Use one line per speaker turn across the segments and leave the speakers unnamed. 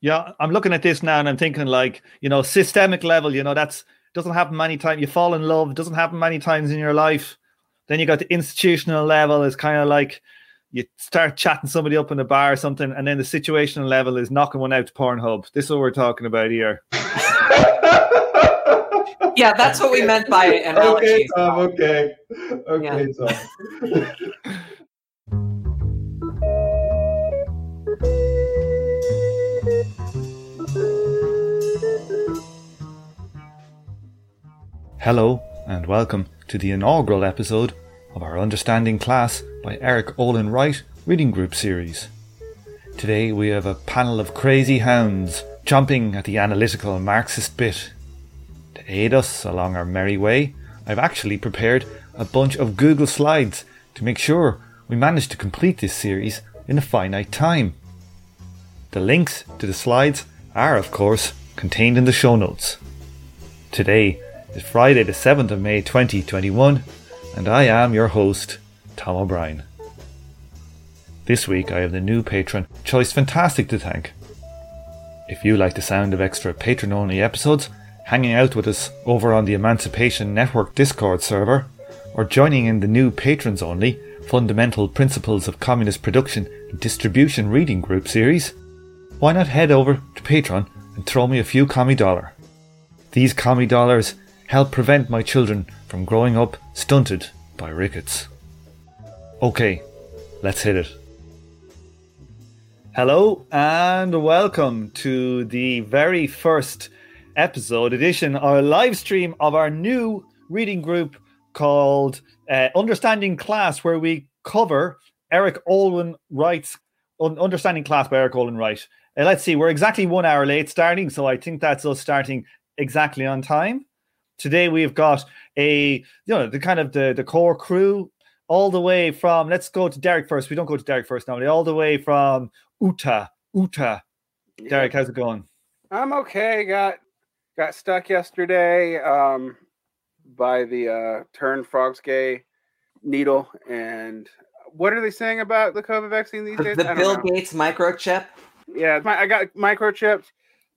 Yeah, I'm looking at this now and I'm thinking like, you know, systemic level, you know, that's doesn't happen many times. You fall in love, doesn't happen many times in your life. Then you got the institutional level is kind of like you start chatting somebody up in a bar or something, and then the situational level is knocking one out to Pornhub. This is what we're talking about here.
yeah, that's what we meant by
analogy. Okay, Tom, okay. Okay, yeah. Tom.
Hello, and welcome to the inaugural episode of our Understanding Class by Erik Olin Wright reading group series. Today we have a panel of crazy hounds jumping at the analytical Marxist bit. To aid us along our merry way, I've actually prepared a bunch of Google Slides to make sure we manage to complete this series in a finite time. The links to the slides are, of course, contained in the show notes. Today, is Friday, the 7th of May 2021, and I am your host, Tom O'Brien. This week I have the new patron, Choice Fantastic, to thank. If you like the sound of extra patron only episodes, hanging out with us over on the Emancipation Network Discord server, or joining in the new patrons only Fundamental Principles of Communist Production and Distribution reading group series, why not head over to Patreon and throw me a few commie dollar? These commie dollars help prevent my children from growing up stunted by rickets. Okay, let's hit it. Hello and welcome to the very first episode edition, our live stream of our new reading group called uh, Understanding Class, where we cover Erik Olin Wright's Understanding Class by Erik Olin Wright. Uh, let's see, we're exactly one hour late starting, so I think that's us starting exactly on time. Today we've got a you know the kind of the the core crew all the way from let's go to Derek first. We don't go to Derek first normally. All the way from Utah, Utah. Yeah. Derek, how's it going?
I'm okay. Got got stuck yesterday um, by the uh, turn frogs gay needle. And what are they saying about the COVID vaccine these days?
The Bill know. Gates microchip.
Yeah, my, I got microchipped.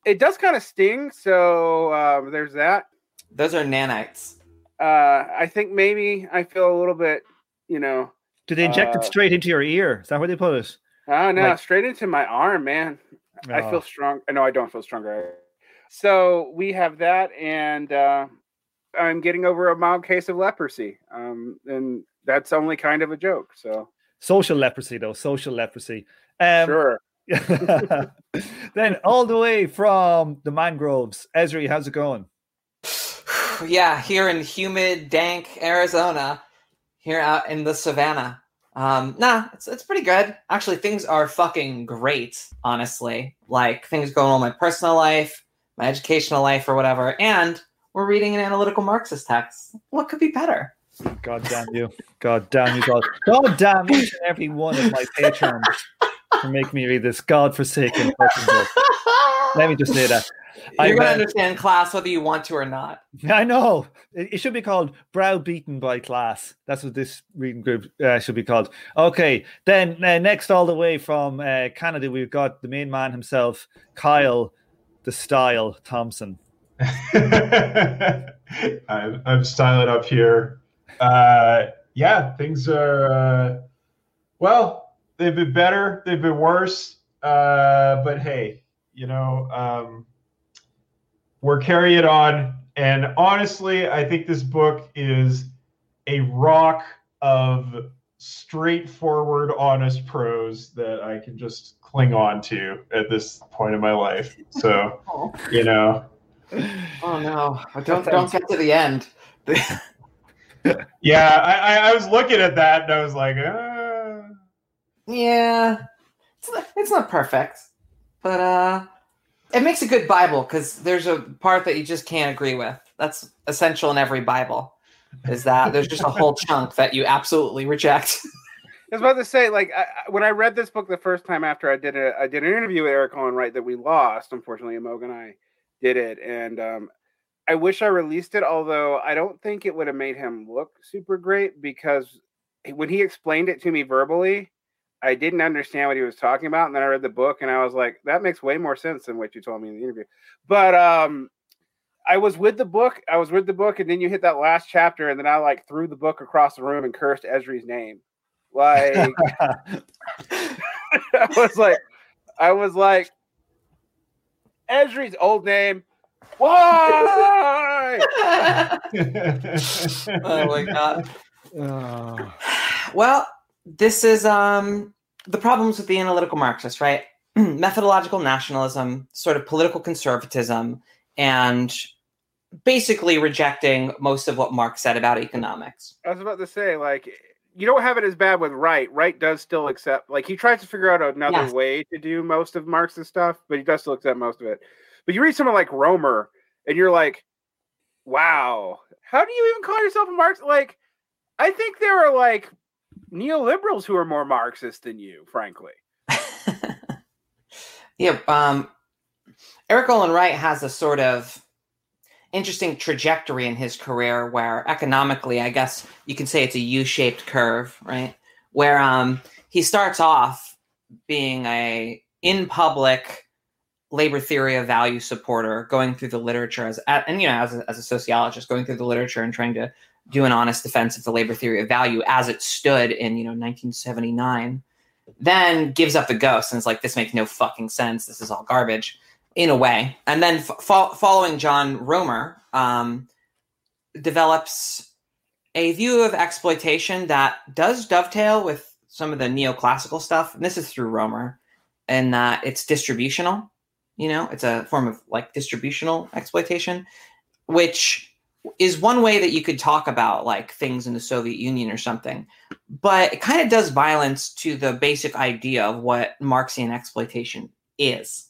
It does kind of sting, so um, there's that.
Those are nanites.
Uh, I think maybe I feel a little bit, you know.
Do they inject uh, it straight into your ear? Is that where they put it?
Oh no, like, straight into my arm, man. Oh. I feel strong. No, I don't feel stronger. So we have that, and uh, I'm getting over a mild case of leprosy. Um, and that's only kind of a joke. So
social leprosy, though, social leprosy. Um,
sure.
then all the way from the mangroves, Esri, how's it going?
Yeah, here in humid, dank Arizona, here out in the savannah. Um, nah, it's it's pretty good. Actually, things are fucking great, honestly. Like things going on in my personal life, my educational life, or whatever. And we're reading an analytical Marxist text. What could be better?
God damn you. God damn you, God. God damn each and every one of my patrons for making me read this God-forsaken fucking book. Let me just say that.
You're going to understand class whether you want to or not.
I know. It, should be called Browbeaten by Class. That's what this reading group uh, should be called. Okay. Then uh, next, all the way from uh, Canada, we've got the main man himself, Kyle the Style Thompson.
I'm, I'm styling up here. Uh, yeah, things are, uh, well, they've been better, they've been worse. Uh, but hey, you know, um, we're carrying it on. And honestly, I think this book is a rock of straightforward, honest prose that I can just cling on to at this point in my life. So, you know.
Oh no! Don't don't get to the end.
yeah, I, I was looking at that and I was like, uh...
yeah, it's not, it's not perfect, but uh, it makes a good Bible because there's a part that you just can't agree with. That's essential in every Bible. Is that there's just a whole chunk that you absolutely reject.
I was about to say, like, I, when I read this book the first time after I did a, I did an interview with Erik Olin Wright that we lost, unfortunately, Moog and I did it, and um, I wish I released it. Although I don't think it would have made him look super great because when he explained it to me verbally, I didn't understand what he was talking about, and then I read the book, and I was like, that makes way more sense than what you told me in the interview. But um, I was with the book. I was with the book, and then you hit that last chapter, and then I like threw the book across the room and cursed Esri's name. Like I was like, I was like, Esri's old name. Why?
oh my god. Well, this is um the problems with the analytical Marxist, right? Methodological nationalism, sort of political conservatism, and basically rejecting most of what Marx said about economics.
I was about to say, like, you don't have it as bad with Wright. Wright does still accept, like, he tries to figure out another yes. way to do most of Marx's stuff, but he does still accept most of it. But you read someone like Roemer, and you're like, wow, how do you even call yourself a Marxist? Like, I think there are like neoliberals who are more Marxist than you, frankly.
yeah, um, Erik Olin Wright has a sort of interesting trajectory in his career where economically, I guess you can say it's a U-shaped curve, right? Where um, he starts off being a in public labor theory of value supporter, going through the literature as and you know as a, as a sociologist, going through the literature and trying to do an honest defense of the labor theory of value as it stood in you know 1979 then gives up the ghost and is like this makes no fucking sense. This is all garbage in a way. And then fo- following john roemer um, develops a view of exploitation that does dovetail with some of the neoclassical stuff. And this is through roemer and that it's distributional you know it's a form of like distributional exploitation which is one way that you could talk about like things in the Soviet Union or something, but it kind of does violence to the basic idea of what Marxian exploitation is.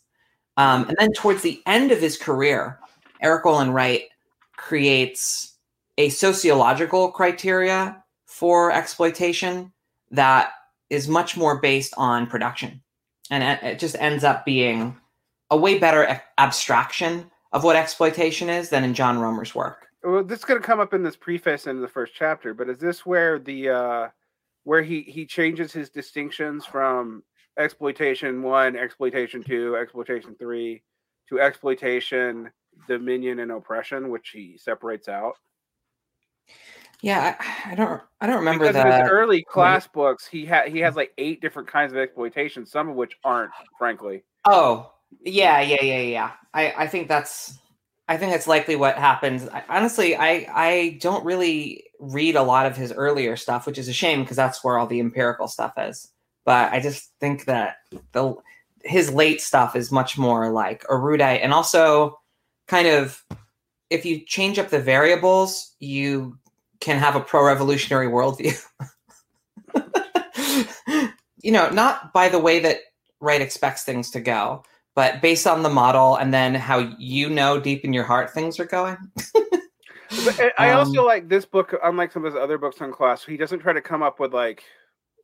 Um, and then towards the end of his career, Erik Olin Wright creates a sociological criteria for exploitation that is much more based on production. And it just ends up being a way better abstraction of what exploitation is than in John Roemer's work
well, this is going to come up in this preface in the first chapter, but is this where the uh where he he changes his distinctions from exploitation one, exploitation two, exploitation three to exploitation, dominion, and oppression, which he separates out?
Yeah, I, I don't I don't remember
because
that.
In his early class books, he had he has like eight different kinds of exploitation, some of which aren't, frankly.
Oh, yeah, yeah, yeah, yeah. I I think that's I think that's likely what happens. I, honestly, I I don't really read a lot of his earlier stuff, which is a shame because that's where all the empirical stuff is. But I just think that the his late stuff is much more like erudite, and also kind of if you change up the variables, you can have a pro-revolutionary worldview. you know, not by the way that Wright expects things to go, but based on the model and then how you know deep in your heart things are going.
but I also um, like this book, unlike some of his other books on class, he doesn't try to come up with like,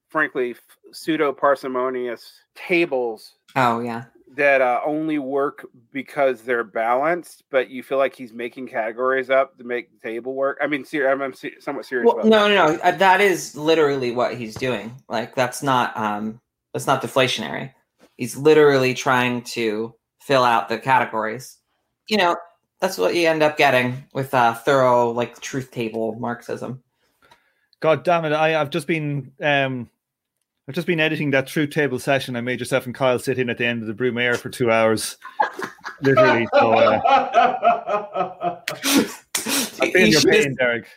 frankly, pseudo parsimonious tables.
Oh yeah,
that uh, only work because they're balanced, but you feel like he's making categories up to make the table work. I mean, ser- I'm, I'm ser- somewhat serious.
Well, no, no, no. Uh, that is literally what he's doing. Like that's not um, that's not deflationary. He's literally trying to fill out the categories. You know, that's what you end up getting with a thorough, like, truth table Marxism.
God damn it! I, I've just been um, I've just been editing that truth table session. I made yourself and Kyle sit in at the end of the Brumaire for two hours, literally. So, uh, I feel your pain, Derek.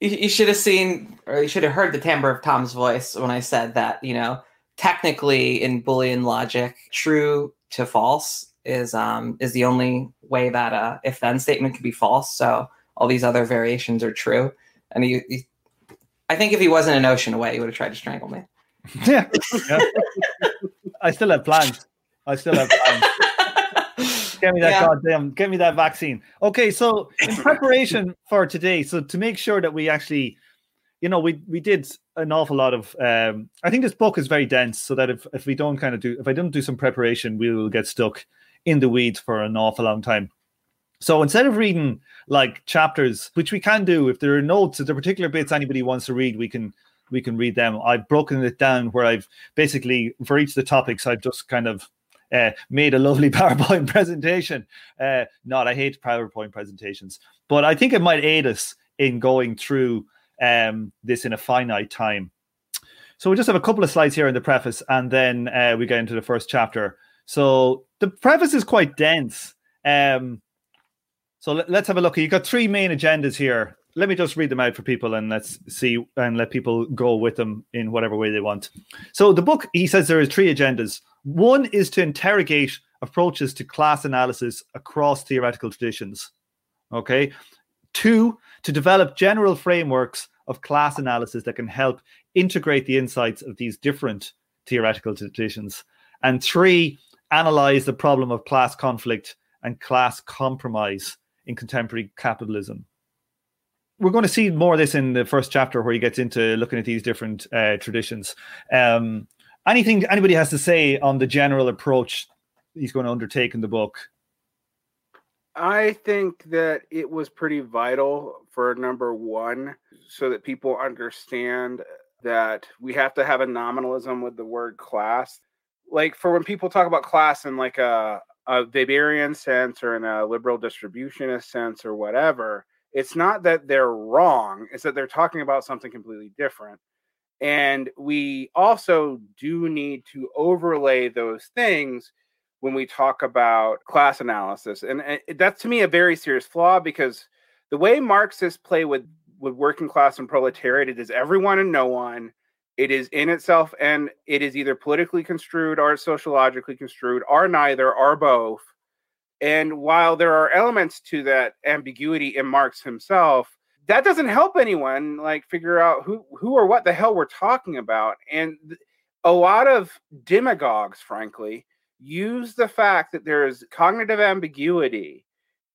You, should have seen, or you should have heard the timbre of Tom's voice when I said that. You know, technically in Boolean logic, true to false is um, is the only way that a if then statement could be false. So all these other variations are true. And he, he I think if he wasn't an ocean away, he would have tried to strangle me.
Yeah. yeah. I still have plans. I still have plans. Get me that yeah. goddamn, get me that vaccine. Okay, so in preparation for today, so to make sure that we actually you know, we we did an awful lot of. Um, I think this book is very dense, so that if if we don't kind of do, if I don't do some preparation, we will get stuck in the weeds for an awful long time. So instead of reading like chapters, which we can do, if there are notes, if there are particular bits anybody wants to read, we can we can read them. I've broken it down where I've basically for each of the topics I've just kind of uh, made a lovely PowerPoint presentation. Uh, not I hate PowerPoint presentations, but I think it might aid us in going through um, this in a finite time. So we just have a couple of slides here in the preface, and then uh, we get into the first chapter. So the preface is quite dense. Um, so let, us have a look. You've got three main agendas here. Let me just read them out for people and let's see and let people go with them in whatever way they want. So the book, he says there are three agendas. One is to interrogate approaches to class analysis across theoretical traditions. Okay. Two, to develop general frameworks of class analysis that can help integrate the insights of these different theoretical traditions. And three, analyze the problem of class conflict and class compromise in contemporary capitalism. We're going to see more of this in the first chapter where he gets into looking at these different uh, traditions. Um, anything anybody has to say on the general approach he's going to undertake in the book?
I think that it was pretty vital for number one, so that people understand that we have to have a nominalism with the word class. Like for when people talk about class in like a, a Weberian sense or in a liberal distributionist sense or whatever, it's not that they're wrong, it's that they're talking about something completely different. And we also do need to overlay those things when we talk about class analysis. And, that's to me a very serious flaw because the way Marxists play with, with working class and proletariat, it is everyone and no one. It is in itself, and it is either politically construed or sociologically construed, or neither, or both. And while there are elements to that ambiguity in Marx himself, that doesn't help anyone like figure out who who or what the hell we're talking about and a lot of demagogues frankly use the fact that there is cognitive ambiguity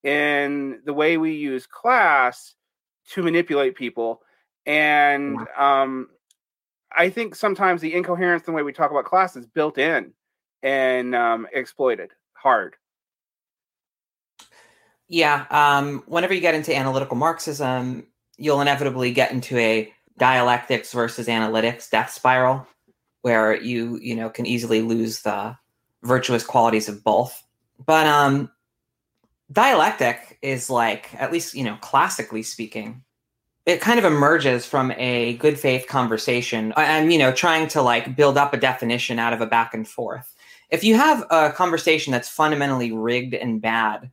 in the way we use class to manipulate people and um, i think sometimes the incoherence in the way we talk about class is built in and um, exploited hard
yeah. Um, whenever you get into analytical Marxism, you'll inevitably get into a dialectics versus analytics death spiral where you, you know, can easily lose the virtuous qualities of both. But um dialectic is like, at least, you know, classically speaking, it kind of emerges from a good faith conversation and you know trying to like build up a definition out of a back and forth if you have a conversation that's fundamentally rigged and bad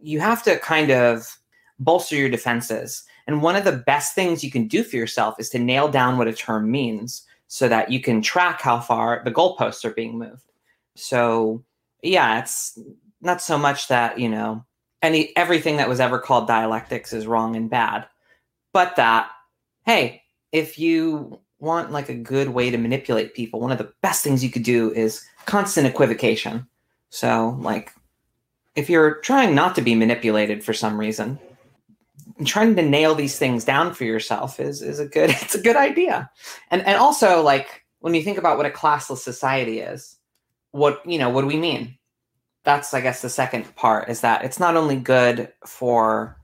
you have to kind of bolster your defenses. And one of the best things you can do for yourself is to nail down what a term means so that you can track how far the goalposts are being moved. So, yeah, it's not so much that, you know, any everything that was ever called dialectics is wrong and bad, but that hey, if you want like a good way to manipulate people, one of the best things you could do is constant equivocation. So, like if you're trying not to be manipulated for some reason, trying to nail these things down for yourself is is a good it's a good idea. And and also like when you think about what a classless society is, what you know, what do we mean? That's I guess the second part is that it's not only good for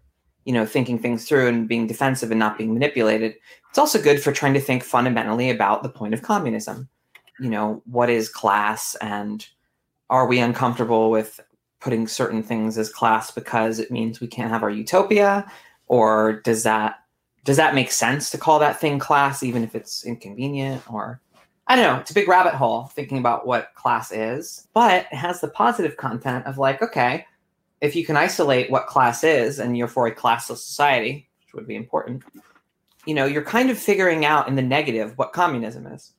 you know thinking things through and being defensive and not being manipulated it's also good for trying to think fundamentally about the point of communism you know what is class and are we uncomfortable with putting certain things as class because it means we can't have our utopia or does that does that make sense to call that thing class even if it's inconvenient or i don't know it's a big rabbit hole thinking about what class is but it has the positive content of like okay if you can isolate what class is and you're for a classless society which would be important you know you're kind of figuring out in the negative what communism is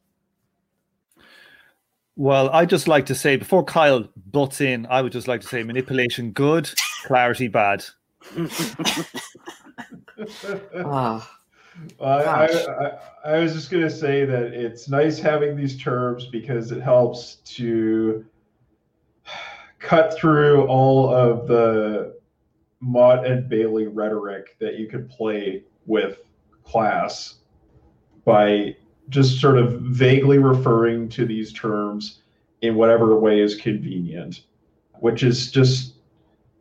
well, I just like to say before Kyle butts in, I would just like to say manipulation good, clarity bad.
oh, I, I, I, was just going to say that it's nice having these terms because it helps to cut through all of the Motte and Bailey rhetoric that you could play with class by just sort of vaguely referring to these terms in whatever way is convenient, which is just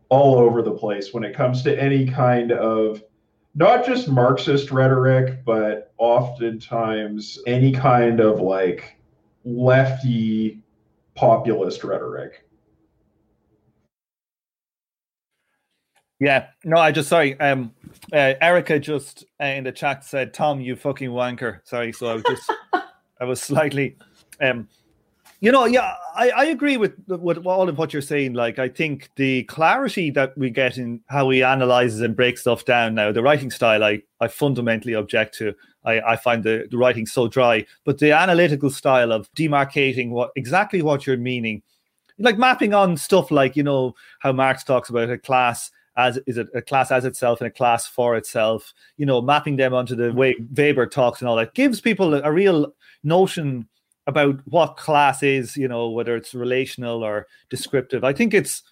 all over the place when it comes to any kind of not just Marxist rhetoric, but oftentimes any kind of like lefty populist rhetoric.
Yeah, no, I just sorry. Um, uh, Erica just uh, in the chat said, "Tom, you fucking wanker." Sorry, so I was just, I was slightly, um, you know, yeah, I, I agree with with all of what you're saying. Like, I think the clarity that we get in how he analyzes and breaks stuff down now, the writing style, I I fundamentally object to. I, I find the, the writing so dry, but the analytical style of demarcating what exactly what you're meaning, like mapping on stuff like you know how Marx talks about a class as is it a class as itself and a class for itself you know mapping them onto the way weber talks and all that gives people a, a, real notion about what class is you know whether it's relational or descriptive. I think it's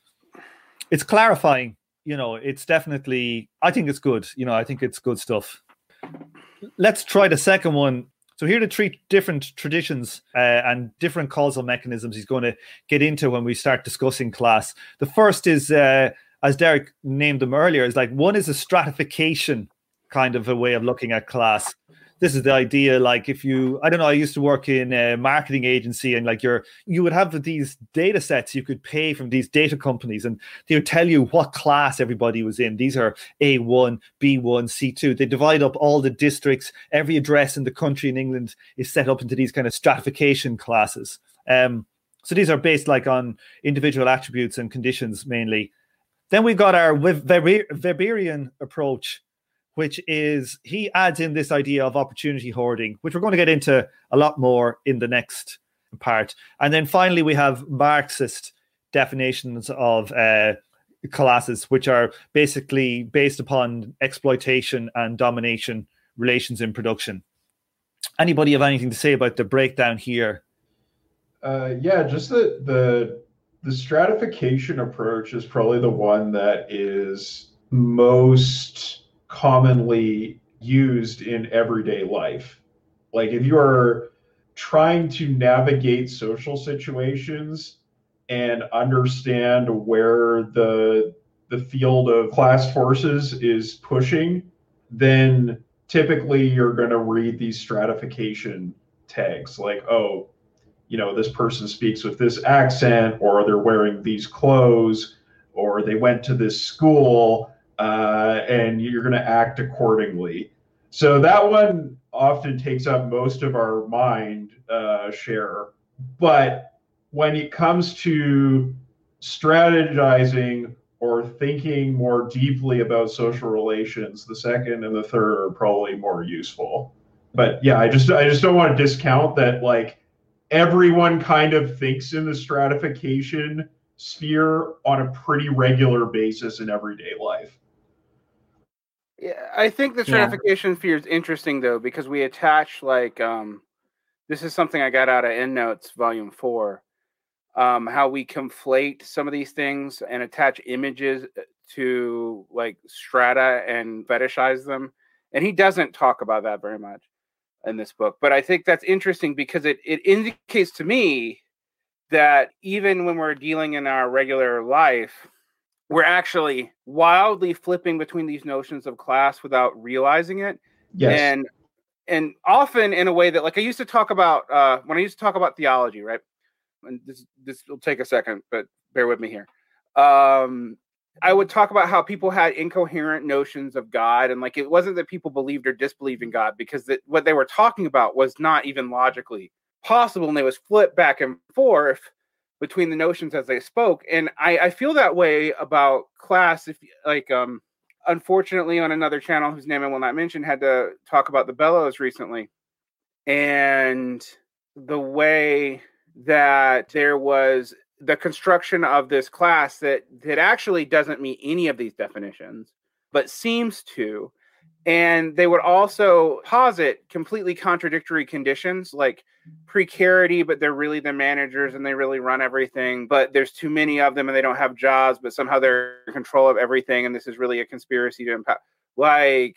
it's clarifying you know it's definitely i think it's good you know i think it's good stuff. Let's try the second one. So here are the three different traditions uh, and different causal mechanisms he's going to get into when we start discussing class. The first is uh, as Derek named them earlier, is like one is a stratification kind of a way of looking at class. This is the idea, like if you, I don't know, I used to work in a marketing agency, and like you're, you would have these data sets you could pay from these data companies, and they would tell you what class everybody was in. These are A1, B1, C2. They divide up all the districts. Every address in the country in England is set up into these kind of stratification classes. Um, so these are based like on individual attributes and conditions mainly. Then we got our Weberian approach, which is he adds in this idea of opportunity hoarding, which we're going to get into a lot more in the next part. And then finally, we have Marxist definitions of uh, classes, which are basically based upon exploitation and domination relations in production. Anybody have anything to say about the breakdown here?
Uh, yeah, just the the the stratification approach is probably the one that is most commonly used in everyday life. Like if you are trying to navigate social situations and understand where the the field of class forces is pushing, then typically you're going to read these stratification tags like, oh, you know this person speaks with this accent or they're wearing these clothes or they went to this school uh, and you're going to act accordingly. So that one often takes up most of our mind uh, share. But when it comes to strategizing or thinking more deeply about social relations the second and the third are probably more useful. But yeah i just i just don't want to discount that like everyone kind of thinks in the stratification sphere on a pretty regular basis in everyday life.
Yeah, I think the stratification yeah. sphere is interesting though because we attach like um this is something I got out of EndNotes Volume Four. Um, how we conflate some of these things and attach images uh, to like strata and fetishize them. And he doesn't talk about that very much in this book. But I think that's interesting because it, it indicates to me that even when we're dealing in our regular life, we're actually wildly flipping between these notions of class without realizing it. Yes. And and often in a way that like I used to talk about uh when I used to talk about theology, right? And this this will take a second, but bear with me here. Um I would talk about how people had incoherent notions of God, and like it wasn't that people believed or disbelieved in God because that what they were talking about was not even logically possible, and they was flipped back and forth between the notions as they spoke. And I, I feel that way about class. If like, um, unfortunately, on another channel whose name I will not mention, had to talk about the Bellows recently, and the way that there was the construction of this class that that actually doesn't meet any of these definitions but seems to and they would also posit completely contradictory conditions like precarity but they're really the managers and they really run everything but there's too many of them and they don't have jobs but somehow they're in control of everything and this is really a conspiracy to impact like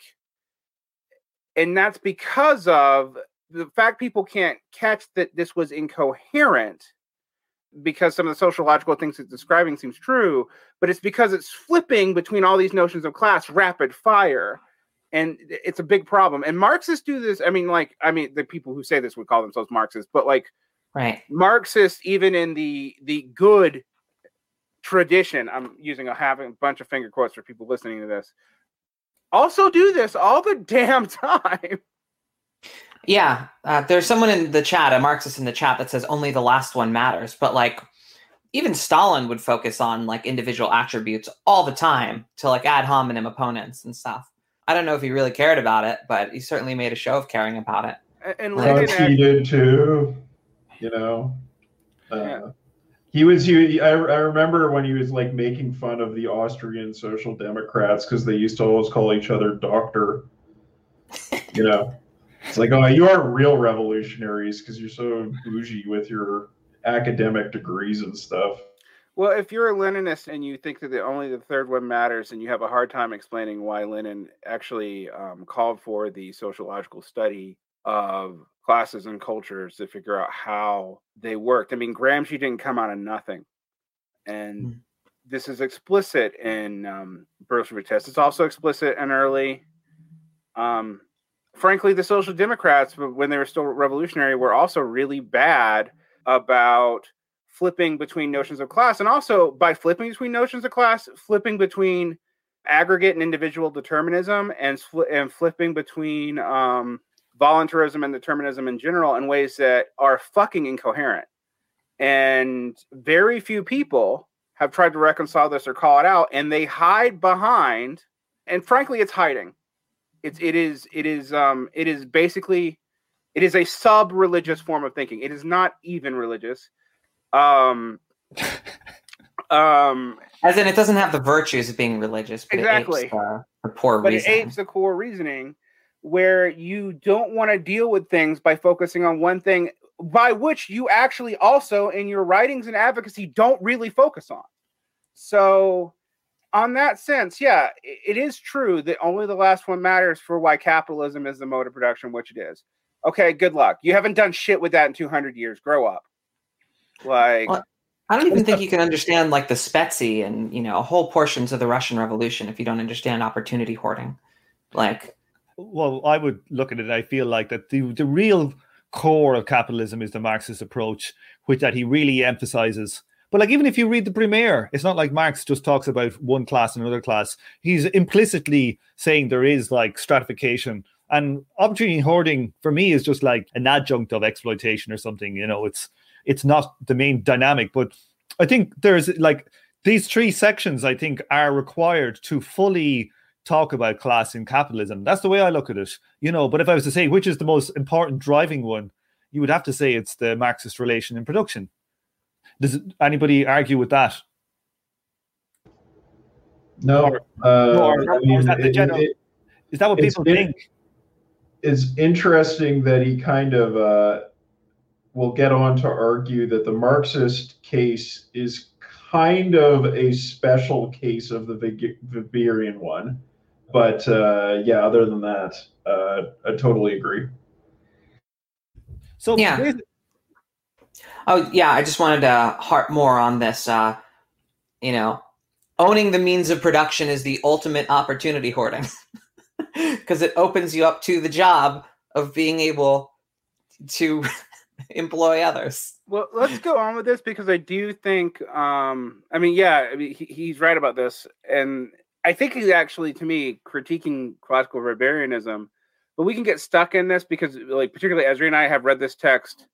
and that's because of the fact people can't catch that this was incoherent because some of the sociological things it's describing seems true, but it's because it's flipping between all these notions of class rapid fire. And it's a big problem. And Marxists do this. I mean, like, I mean, the people who say this would call themselves Marxists, but like,
right,
Marxists, even in the the good tradition, I'm using a having a bunch of finger quotes for people listening to this, also do this all the damn time.
Yeah, uh, there's someone in the chat, a Marxist in the chat, that says only the last one matters. But like, even Stalin would focus on like individual attributes all the time to like ad hominem opponents and stuff. I don't know if he really cared about it, but he certainly made a show of caring about it.
And
Lenin he did too. You know, uh, yeah. he was. He, I, I remember when he was like making fun of the Austrian Social Democrats because they used to always call each other Doctor. You know. It's like, oh, you are real revolutionaries because you're so bougie with your academic degrees and stuff.
Well, if you're a Leninist and you think that the, only the third one matters, and you have a hard time explaining why Lenin actually um, called for the sociological study of classes and cultures to figure out how they worked. I mean, Gramsci didn't come out of nothing, and mm. this is explicit in um, Bolshevik Test. It's also explicit in early um, frankly, the Social Democrats, when they were still revolutionary, were also really bad about flipping between notions of class. And also, by flipping between notions of class, flipping between aggregate and individual determinism and, and flipping between um, voluntarism and determinism in general in ways that are fucking incoherent. And very few people have tried to reconcile this or call it out, and they hide behind, and frankly, it's hiding it's it is it is um it is basically it is a sub religious form of thinking. It is not even religious. Um um
as in it doesn't have the virtues of being religious
but exactly
it apes, uh, the poor
but
reasoning.
it apes the core reasoning where you don't want to deal with things by focusing on one thing by which you actually also in your writings and advocacy don't really focus on so on that sense, yeah, it is true that only the last one matters for why capitalism is the mode of production, which it is. Okay, good luck. You haven't done shit with that in 200 years. Grow up. Like, well,
I don't even think you can understand like the Spetsy and you know whole portions of the Russian Revolution if you don't understand opportunity hoarding. Like,
well, I would look at it. I feel like that the the real core of capitalism is the Marxist approach, which that he really emphasizes but like even if you read the Brumaire, it's not like Marx just talks about one class and another class. He's implicitly saying there is like stratification. And opportunity hoarding for me is just like an adjunct of exploitation or something. You know, it's it's not the main dynamic. But I think there's like these three sections, I think, are required to fully talk about class in capitalism. That's the way I look at it. You know, but if I was to say which is the most important driving one, you would have to say it's the Marxist relation in production. Does anybody argue with that?
No.
Or, uh, or, I mean, is, that general, it, is that what people think?
It's interesting that he kind of uh, will get on to argue that the Marxist case is kind of a special case of the Weberian one. But uh, yeah, other than that, uh, I totally agree.
So yeah. Oh yeah, I just wanted to harp more on this. Uh, you know, owning the means of production is the ultimate opportunity hoarding because it opens you up to the job of being able to employ others.
Well, let's go on with this because I do think, um, I mean, yeah, I mean, he, he's right about this, and I think he's actually, to me, critiquing classical Weberianism. But we can get stuck in this because, like, particularly Esri and I have read this text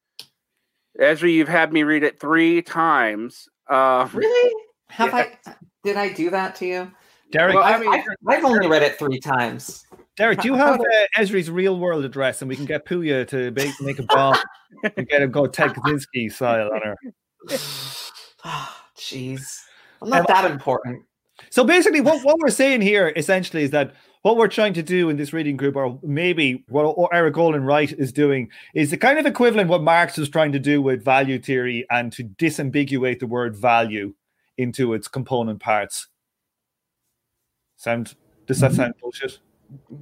Ezra, you've had me read it three times. Uh,
really? Have yeah. I? Did I do that to you?
Derek,
well, I mean, I've, I've, only read it three times.
Derek, do you have uh, Esri's real world address, and we can get Puya to make, make a bomb and get him go Ted Kaczynski style on her?
Jeez, I'm not um, that important.
So basically, what, what we're saying here essentially is that what we're trying to do in this reading group, or maybe what Erik Olin Wright is doing, is the kind of equivalent what Marx was trying to do with value theory and to disambiguate the word value into its component parts. Sound does that sound bullshit?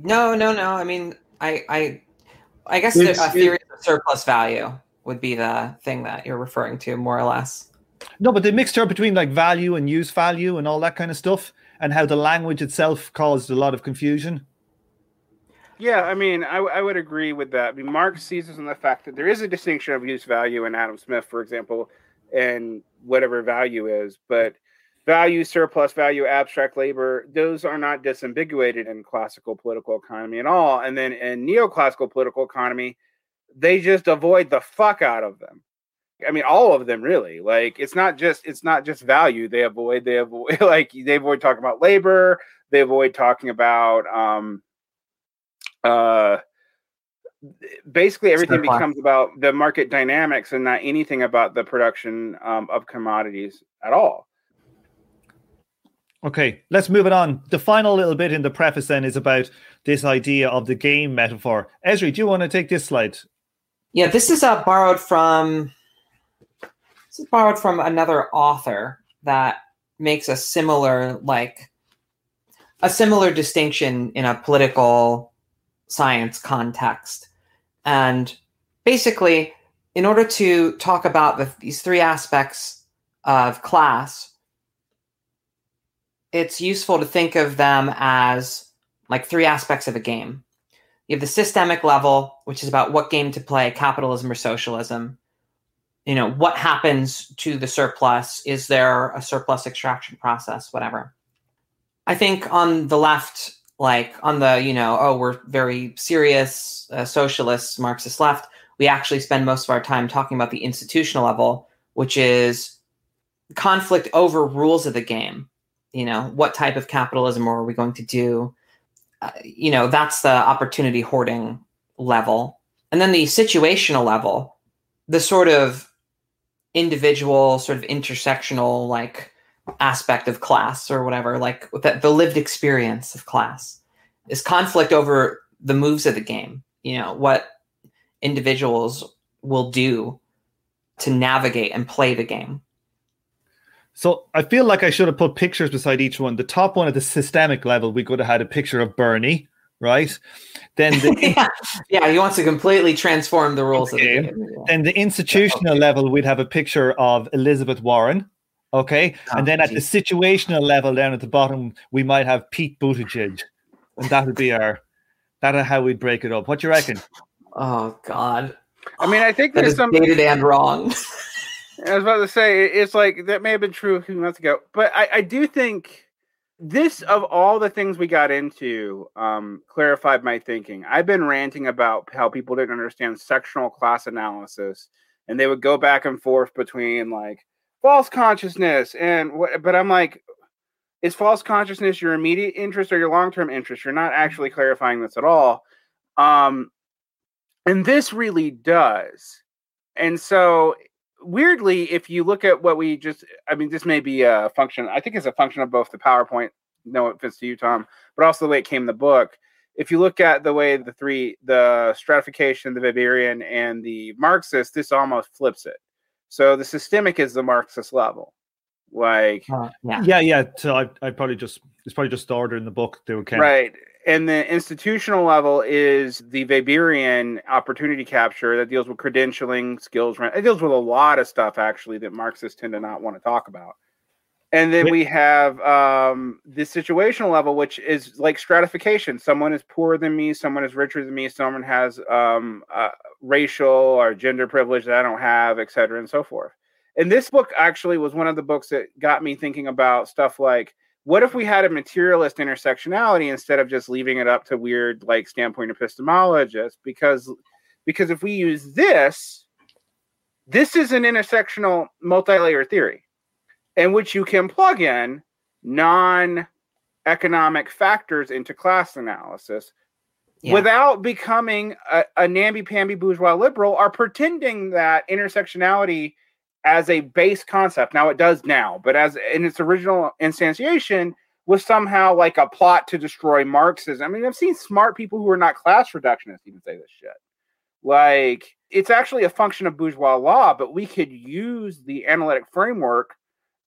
No, no, no. I mean, I, I, I guess the, a theory of surplus value would be the thing that you're referring to, more or less.
No, but the mixture between like value and use value and all that kind of stuff and how the language itself caused a lot of confusion.
Yeah, I mean, I, I would agree with that. I mean, Marx seizes on the fact that there is a distinction of use value in Adam Smith, for example, and whatever value is, but value, surplus value, abstract labor, those are not disambiguated in classical political economy at all. And then in neoclassical political economy, they just avoid the fuck out of them. I mean, all of them really. Like it's not just it's not just value. They avoid they avoid like they avoid talking about labor. They avoid talking about um uh basically everything becomes about the market dynamics and not anything about the production um, of commodities at all.
Okay, let's move it on. The final little bit in the preface then is about this idea of the game metaphor. Esri, do you want to take this slide?
Yeah, this is uh, borrowed from this is borrowed from another author that makes a similar like a similar distinction in a political science context. And basically, in order to talk about the, these three aspects of class, it's useful to think of them as like three aspects of a game. You have the systemic level, which is about what game to play, capitalism or socialism. You know, what happens to the surplus? Is there a surplus extraction process? Whatever. I think on the left, like on the, you know, oh, we're very serious uh, socialists, Marxist left, we actually spend most of our time talking about the institutional level, which is conflict over rules of the game. You know, what type of capitalism are we going to do? Uh, you know, that's the opportunity hoarding level. And then the situational level, the sort of individual, sort of intersectional, like aspect of class or whatever, like the, the lived experience of class is conflict over the moves of the game. You know, what individuals will do to navigate and play the game.
So I feel like I should have put pictures beside each one. The top one at the systemic level, we could have had a picture of Bernie, right? Then the,
yeah. yeah, he wants to completely transform the rules okay. of the game.
Then the institutional okay. level, we'd have a picture of Elizabeth Warren. Okay. Oh, and then at the ah, situational level down at the bottom, we might have Pete Buttigieg. And that would be our that's how we'd break it up. What do you reckon?
Oh God.
I mean, I think
that
there's
some dated and wrong.
I was about to say it's like that may have been true a few months ago, but I, I do think this of all the things we got into um, clarified my thinking. I've been ranting about how people didn't understand sectional class analysis, and they would go back and forth between like false consciousness and what. But I'm like, is false consciousness your immediate interest or your long term interest? You're not actually clarifying this at all. Um, and this really does. And so weirdly, if you look at what we just, I mean, this may be a function. I think it's a function of both the PowerPoint. No it fits to you, Tom, but also the way it came in the book. If you look at the way the three, the stratification, the Weberian, and the Marxist, this almost flips it. So the systemic is the Marxist level. Like,
uh, yeah, yeah, yeah. So I, I probably just it's probably just the order in the book they would
right and the institutional level is the Weberian opportunity capture that deals with credentialing, skills. rent. It deals with a lot of stuff actually that Marxists tend to not want to talk about. And then we have um, the situational level, which is like stratification. Someone is poorer than me, someone is richer than me, someone has um, uh, racial or gender privilege that I don't have, et cetera, and so forth. And this book actually was one of the books that got me thinking about stuff like what if we had a materialist intersectionality instead of just leaving it up to weird like standpoint epistemologists because because if we use this this is an intersectional multi-layer theory in which you can plug in non-economic factors into class analysis yeah. without becoming a, a namby-pamby bourgeois liberal or pretending that intersectionality as a base concept. Now it does now, but as in its original instantiation was somehow like a plot to destroy Marxism. I mean, I've seen smart people who are not class reductionists even say this shit. Like it's actually a function of bourgeois law, but we could use the analytic framework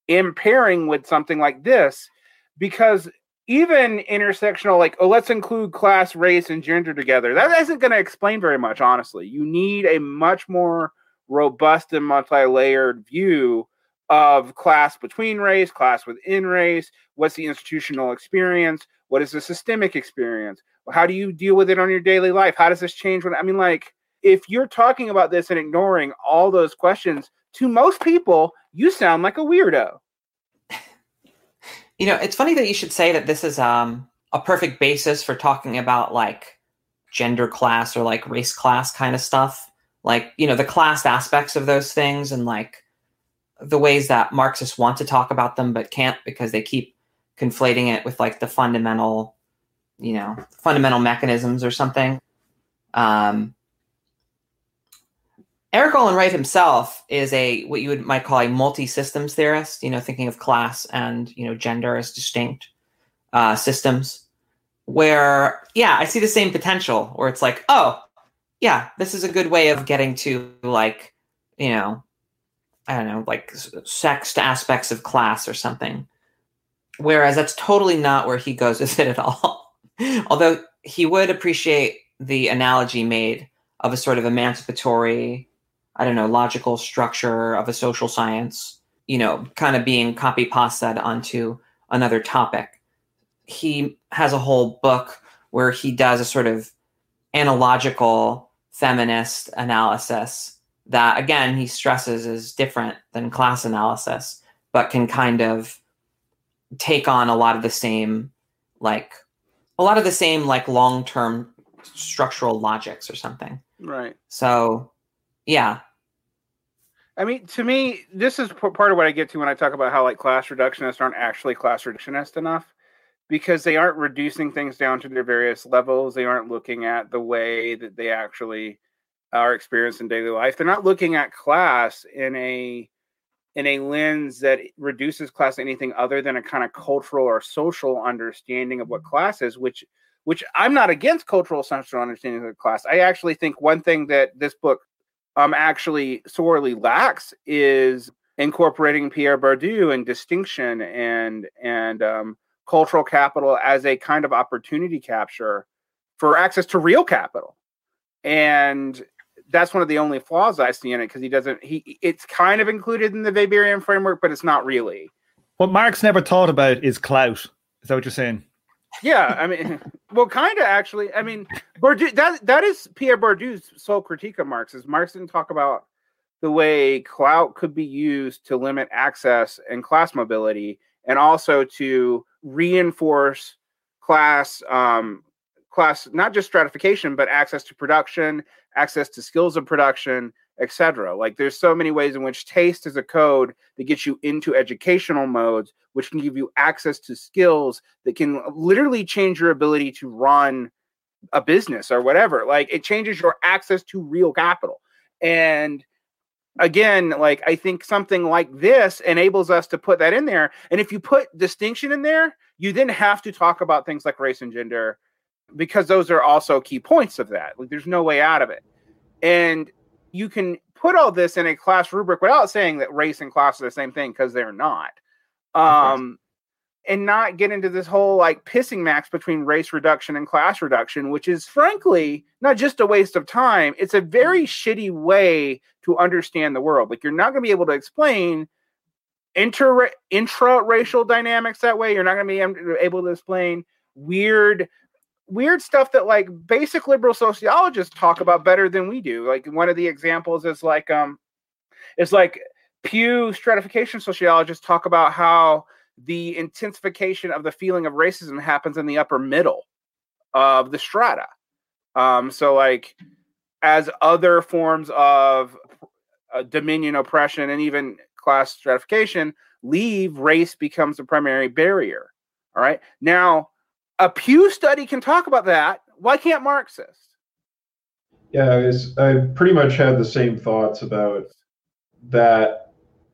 in pairing with something like this because even intersectional, like, oh, let's include class, race, and gender together, that isn't going to explain very much, honestly. You need a much more robust and multi-layered view of class between race, class within race, what's the institutional experience, what is the systemic experience, How do you deal with it on your daily life? How does this change when I mean like if you're talking about this and ignoring all those questions, to most people, you sound like a weirdo.
You know, it's funny that you should say that this is um, a perfect basis for talking about like gender class or like race class kind of stuff. Like, you know, the class aspects of those things and like the ways that Marxists want to talk about them but can't because they keep conflating it with like the fundamental, you know, fundamental mechanisms or something. Um, Erik Olin Wright himself is a what you would might call a multi-systems theorist. You know, thinking of class and you know gender as distinct uh, systems. Where yeah, I see the same potential. Where it's like, oh, yeah, this is a good way of getting to like you know, I don't know, like sexed aspects of class or something. Whereas that's totally not where he goes with it at all. Although he would appreciate the analogy made of a sort of emancipatory I don't know, logical structure of a social science, you know, kind of being copy pasted onto another topic. He has a whole book where he does a sort of analogical feminist analysis that, again, he stresses is different than class analysis, but can kind of take on a lot of the same, like, a lot of the same, like, long term structural logics or something.
Right.
So yeah.
I mean, to me, this is part of what I get to when I talk about how like class reductionists aren't actually class reductionist enough because they aren't reducing things down to their various levels. They aren't looking at the way that they actually are experienced in daily life. They're not looking at class in a in a lens that reduces class to anything other than a kind of cultural or social understanding of what class is, which which I'm not against cultural social understanding of class. I actually think one thing that this book um, actually sorely lacks is incorporating Pierre Bourdieu and distinction and and um, cultural capital as a kind of opportunity capture for access to real capital, and that's one of the only flaws I see in it because he doesn't. He it's kind of included in the Weberian framework, but it's not really.
What Marx never thought about is clout. Is that what you're saying?
yeah, I mean, well, kind of actually. I mean, Bourdieu, that that is Pierre Bourdieu's sole critique of Marx. Is Marx didn't talk about the way clout could be used to limit access and class mobility, and also to reinforce class um, class not just stratification, but access to production, access to skills of production, etc. Like there's so many ways in which taste is a code that gets you into educational modes, which can give you access to skills that can literally change your ability to run a business or whatever. Like it changes your access to real capital. And again, like I think something like this enables us to put that in there. And if you put distinction in there, you then have to talk about things like race and gender because those are also key points of that. Like there's no way out of it. And you can put all this in a class rubric without saying that race and class are the same thing because they're not. Um, and not get into this whole like pissing match between race reduction and class reduction, which is frankly not just a waste of time, it's a very shitty way to understand the world. Like you're not going to be able to explain inter intra racial dynamics that way. You're not going to be able to explain weird weird stuff that like basic liberal sociologists talk about better than we do. Like one of the examples is like um it's like Pew stratification sociologists talk about how the intensification of the feeling of racism happens in the upper middle of the strata. Um, so like as other forms of uh, dominion, oppression, and even class stratification leave, race becomes the primary barrier. All right. Now, a Pew study can talk about that. Why can't Marxists?
Yeah, I pretty much had the same thoughts about that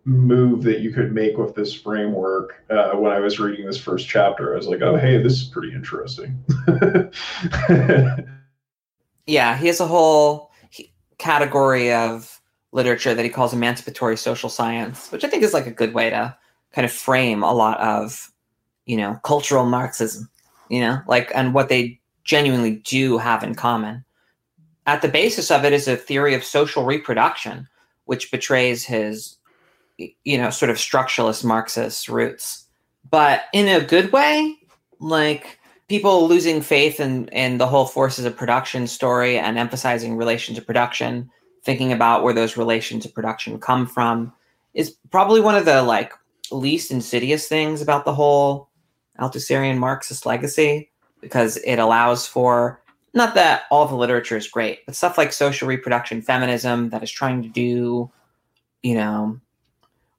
move that you could make with this framework uh, when I was reading this first chapter. I was like, oh, hey, this is pretty interesting.
yeah, he has a whole category of literature that he calls emancipatory social science, which I think is like a good way to kind of frame a lot of, you know, cultural Marxism you know, like, and what they genuinely do have in common. At the basis of it is a theory of social reproduction, which betrays his, you know, sort of structuralist Marxist roots, but in a good way. Like, people losing faith in in the whole forces of production story and emphasizing relation to production, thinking about where those relations to production come from, is probably one of the like least insidious things about the whole Althusserian Marxist legacy because it allows for not that all the literature is great, but stuff like social reproduction feminism that is trying to do, you know,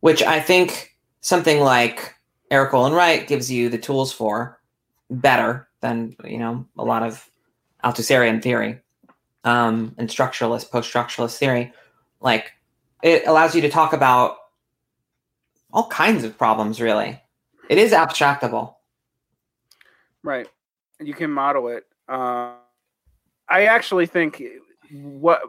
which I think something like Erik Olin Wright gives you the tools for better than, you know, a lot of Althusserian theory um, and structuralist, post structuralist theory. Like, it allows you to talk about all kinds of problems, really. It is abstractable.
Right. You can model it. Uh, I actually think what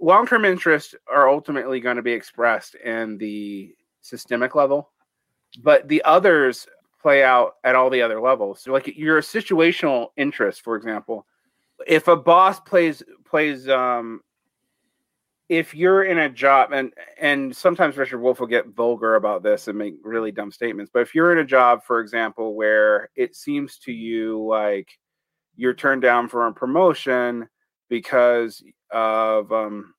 long term interests are ultimately going to be expressed in the systemic level, but the others play out at all the other levels. So, like your situational interest, for example, if a boss plays plays um, if you're in a job and and sometimes Richard Wolff will get vulgar about this and make really dumb statements, but if you're in a job, for example, where it seems to you like you're turned down for a promotion because of um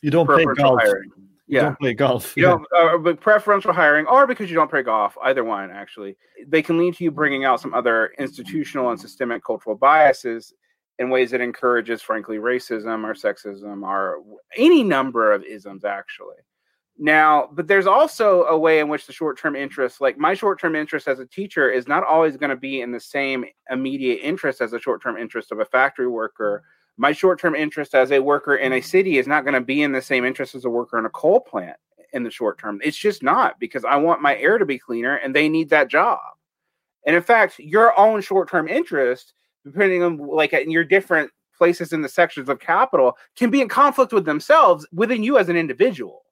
you don't golf.
Hiring.
Yeah. Don't play golf.
You yeah. don't, uh, but preferential hiring, or because you don't play golf, either one actually, they can lead to you bringing out some other institutional and systemic cultural biases in ways that encourages, frankly, racism or sexism or any number of isms, actually. Now, but there's also a way in which the short term interest, like my short term interest as a teacher, is not always going to be in the same immediate interest as the short term interest of a factory worker. My short term interest as a worker in a city is not going to be in the same interest as a worker in a coal plant in the short term. It's just not because I want my air to be cleaner and they need that job. And in fact, your own short term interest depending on like in your different places in the sections of capital can be in conflict with themselves within you as an individual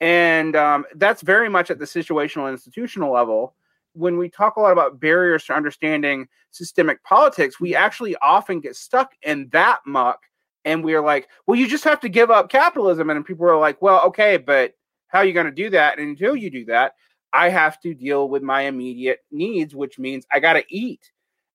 and um, that's very much at the situational institutional level when we talk a lot about barriers to understanding systemic politics we actually often get stuck in that muck and we are like well you just have to give up capitalism and people are like well okay but how are you going to do that and until you do that i have to deal with my immediate needs which means i got to eat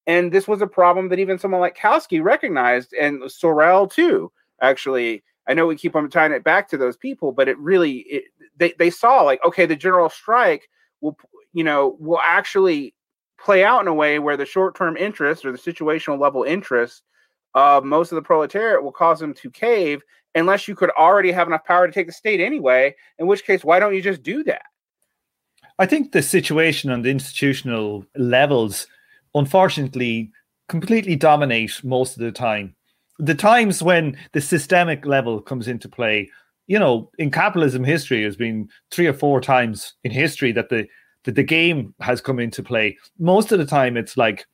and this was a problem that even someone like Kautsky recognized, and Sorel too. Actually, I know we keep on tying it back to those people, but it really it, they they saw like okay, the general strike will you know will actually play out in a way where the short term interest or the situational level interest of most of the proletariat will cause them to cave unless you could already have enough power to take the state anyway. In which case, why don't you just do that?
I think the situation on the institutional levels unfortunately completely dominate most of the time. The times when the systemic level comes into play, you know, in capitalism history has been three or four times in history that the that the game has come into play. Most of the time it's like,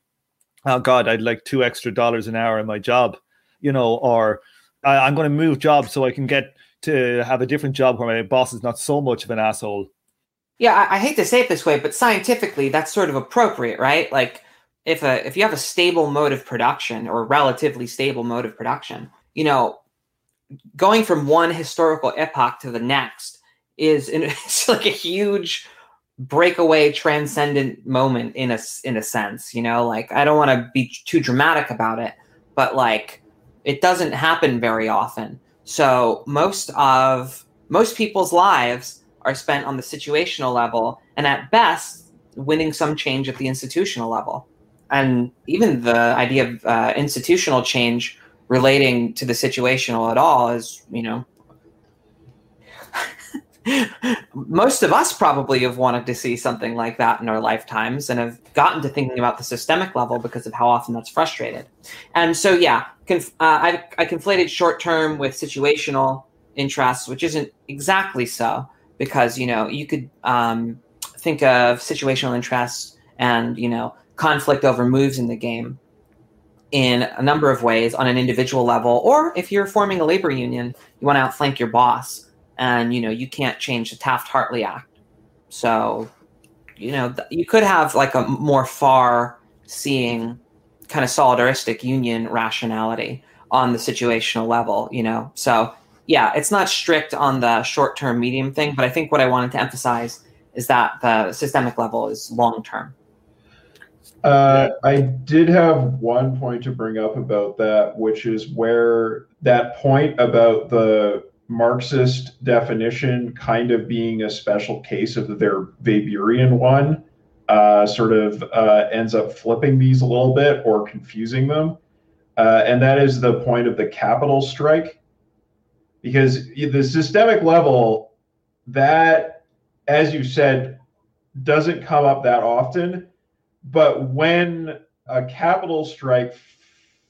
oh God, I'd like two extra dollars an hour in my job, you know, or I'm going to move jobs so I can get to have a different job where my boss is not so much of an asshole.
Yeah, I, I hate to say it this way, but scientifically, that's sort of appropriate, right? Like, if a if you have a stable mode of production or relatively stable mode of production, you know, going from one historical epoch to the next is it's like a huge breakaway transcendent moment in a in a sense, you know, like I don't want to be too dramatic about it, but like it doesn't happen very often. So most of most people's lives are spent on the situational level and at best winning some change at the institutional level and even the idea of uh, institutional change relating to the situational at all is you know most of us probably have wanted to see something like that in our lifetimes and have gotten to thinking about the systemic level because of how often that's frustrated. And so yeah conf- uh, I, I conflated short term with situational interests which isn't exactly so because you know you could um, think of situational interests and you know conflict over moves in the game in a number of ways on an individual level or if you're forming a labor union you want to outflank your boss and you know you can't change the taft-hartley act. So you know you could have like a more far seeing kind of solidaristic union rationality on the situational level you know? So yeah it's not strict on the short term medium thing but i think what i wanted to emphasize is that the systemic level is long term
Uh, I did have one point to bring up about that, which is where that point about the Marxist definition kind of being a special case of their Weberian one uh, sort of uh, ends up flipping these a little bit or confusing them. Uh, and that is the point of the capital strike. Because the systemic level, that, as you said, doesn't come up that often. But when a capital strike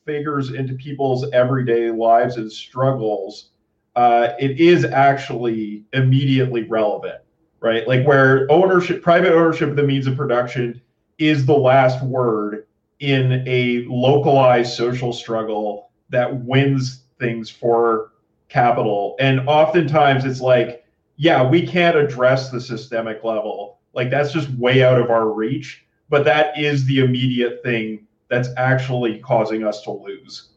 figures into people's everyday lives and struggles, uh, it is actually immediately relevant right? Like where ownership, private ownership of the means of production is the last word in a localized social struggle that wins things for capital. And oftentimes it's like, yeah, we can't address the systemic level. Like that's just way out of our reach. But that is the immediate thing that's actually causing us to lose.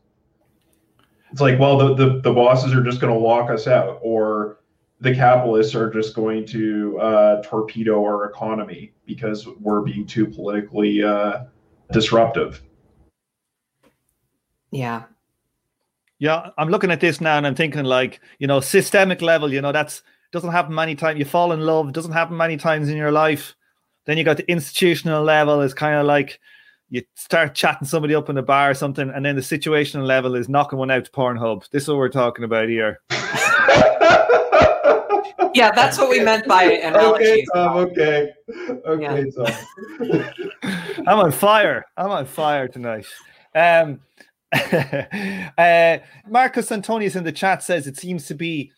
It's like, well, the, the, the bosses are just going to lock us out, or the capitalists are just going to uh, torpedo our economy because we're being too politically uh, disruptive.
Yeah.
Yeah, I'm looking at this now and I'm thinking like, you know, systemic level, you know, that's doesn't happen many times. You fall in love, doesn't happen many times in your life. Then you got the institutional level is kind of like you start chatting somebody up in a bar or something, and then the situational level is knocking one out to Pornhub. This is what we're talking about here.
yeah, that's what we meant by
analogy. Okay, Tom. Okay, okay,
yeah. Tom. I'm on fire. I'm on fire tonight. Um, uh, Marcus Antonius in the chat says it seems to be.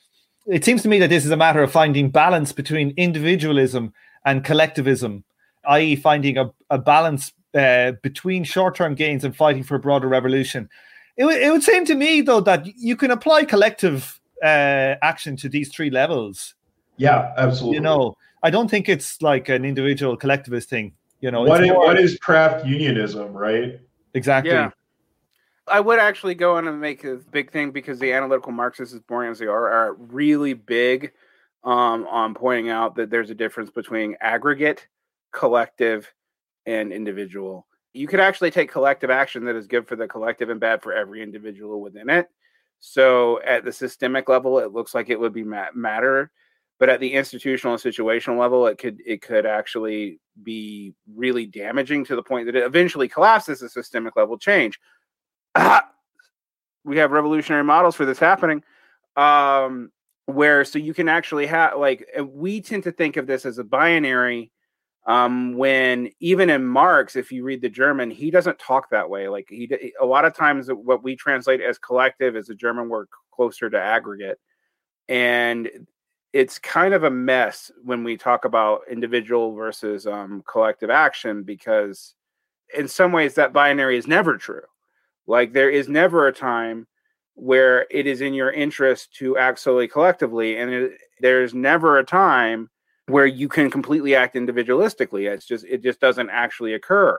It seems to me that this is a matter of finding balance between individualism and collectivism, i.e., finding a, a balance uh, between short-term gains and fighting for a broader revolution. It, w- it would seem to me, though, that you can apply collective uh, action to these three levels
yeah, absolutely.
You know, I don't think it's like an individual collectivist thing. You know,
what is, more, what is craft unionism, right?
Exactly.
Yeah. I would actually go on and make a big thing because the analytical Marxists, as boring as they are, are really big um, on pointing out that there's a difference between aggregate, collective, and individual. You could actually take collective action that is good for the collective and bad for every individual within it. So at the systemic level, it looks like it would be matter but at the institutional and situational level it could it could actually be really damaging to the point that it eventually collapses a systemic level change we have revolutionary models for this happening um, where so you can actually have like we tend to think of this as a binary um, when even in marx if you read the german he doesn't talk that way like he a lot of times what we translate as collective is a german word closer to aggregate. And it's kind of a mess when we talk about individual versus um, collective action because in some ways that binary is never true. Like there is never a time where it is in your interest to act solely collectively and it, there's never a time where you can completely act individualistically it's just it just doesn't actually occur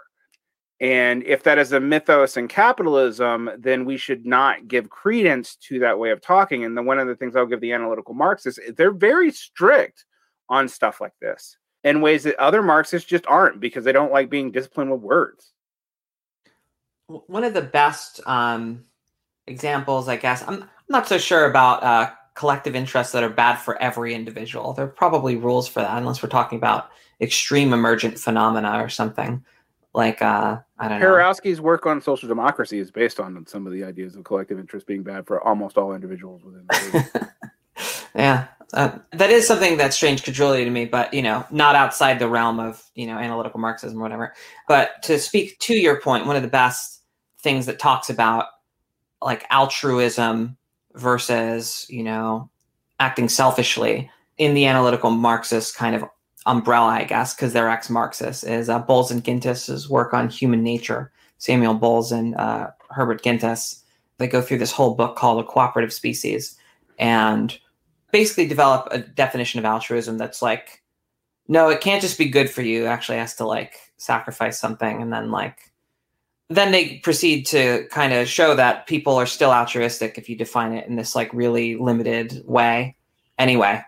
and if that is a mythos in capitalism, then we should not give credence to that way of talking. And then one of the things I'll give the analytical Marxists, they're very strict on stuff like this in ways that other Marxists just aren't because they don't like being disciplined with words.
One of the best um, examples, I guess, I'm not so sure about uh, collective interests that are bad for every individual. There are probably rules for that, unless we're talking about extreme emergent phenomena or something like uh I don't
know. work on social democracy is based on some of the ideas of collective interest being bad for almost all individuals within the
yeah, uh, that is something that's strange credulity to me, but you know, not outside the realm of you know analytical Marxism or whatever. But to speak to your point, one of the best things that talks about like altruism versus you know acting selfishly in the analytical Marxist kind of umbrella, I guess, because they're ex-Marxists, is uh, Bowles and Gintis's work on human nature. Samuel Bowles and uh, Herbert Gintis. They go through this whole book called A Cooperative Species and basically develop a definition of altruism that's like, no, it can't just be good for you. It actually has to like sacrifice something. And then like, then they proceed to kind of show that people are still altruistic if you define it in this like really limited way. Anyway,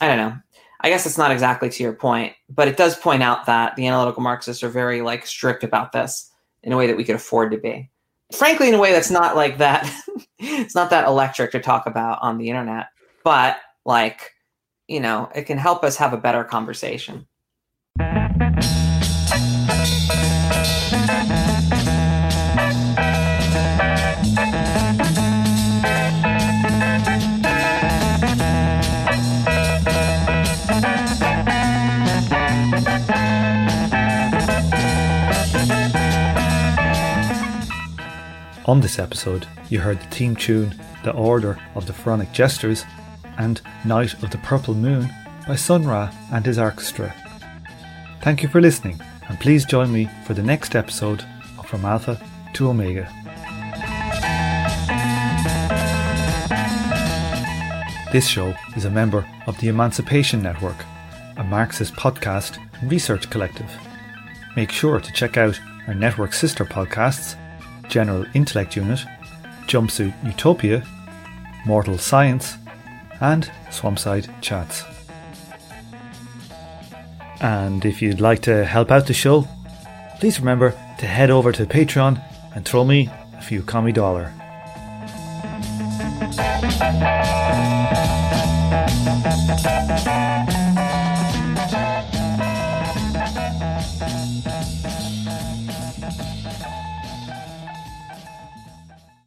I don't know. I guess it's not exactly to your point, but it does point out that the analytical Marxists are very like strict about this in a way that we could afford to be. Frankly, in a way that's not like that. it's not that electric to talk about on the internet, but like, you know, it can help us have a better conversation.
On this episode, you heard the theme tune The Order of the Pharaonic Jesters and Night of the Purple Moon by Sun Ra and his orchestra. Thank you for listening, and please join me for the next episode of From Alpha to Omega. This show is a member of the Emancipation Network, a Marxist podcast and research collective. Make sure to check out our network sister podcasts General Intellect Unit, Jumpsuit Utopia, Mortal Science, and Swampside Chats. And if you'd like to help out the show, please remember to head over to Patreon and throw me a few commie dollar.